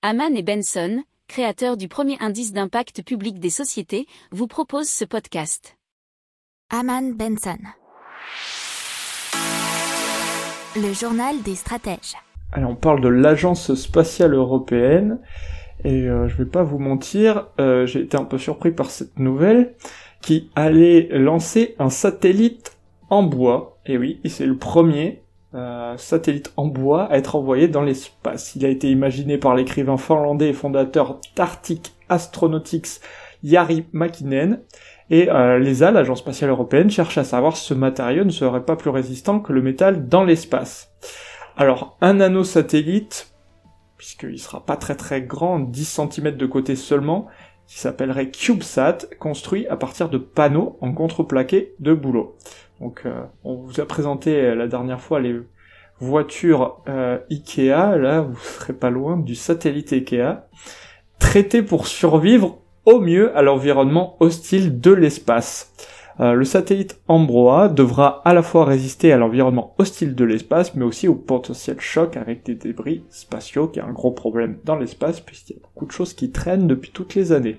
Haman et Benson, créateurs du premier indice d'impact public des sociétés, vous proposent ce podcast. Haman Benson. Le journal des stratèges. Alors on parle de l'agence spatiale européenne et euh, je vais pas vous mentir, euh, j'ai été un peu surpris par cette nouvelle qui allait lancer un satellite en bois. Et oui, c'est le premier euh, satellite en bois à être envoyé dans l'espace. Il a été imaginé par l'écrivain finlandais et fondateur d'Arctic Astronautics Jari Makinen. Et euh, l'ESA, l'Agence spatiale européenne, cherche à savoir si ce matériau ne serait pas plus résistant que le métal dans l'espace. Alors, un nanosatellite, puisqu'il sera pas très très grand, 10 cm de côté seulement, qui s'appellerait CubeSat, construit à partir de panneaux en contreplaqué de boulot. Donc euh, on vous a présenté euh, la dernière fois les voitures euh, Ikea, là vous serez pas loin du satellite Ikea, traité pour survivre au mieux à l'environnement hostile de l'espace. le satellite Ambroa devra à la fois résister à l'environnement hostile de l'espace, mais aussi au potentiel choc avec des débris spatiaux, qui est un gros problème dans l'espace, puisqu'il y a beaucoup de choses qui traînent depuis toutes les années.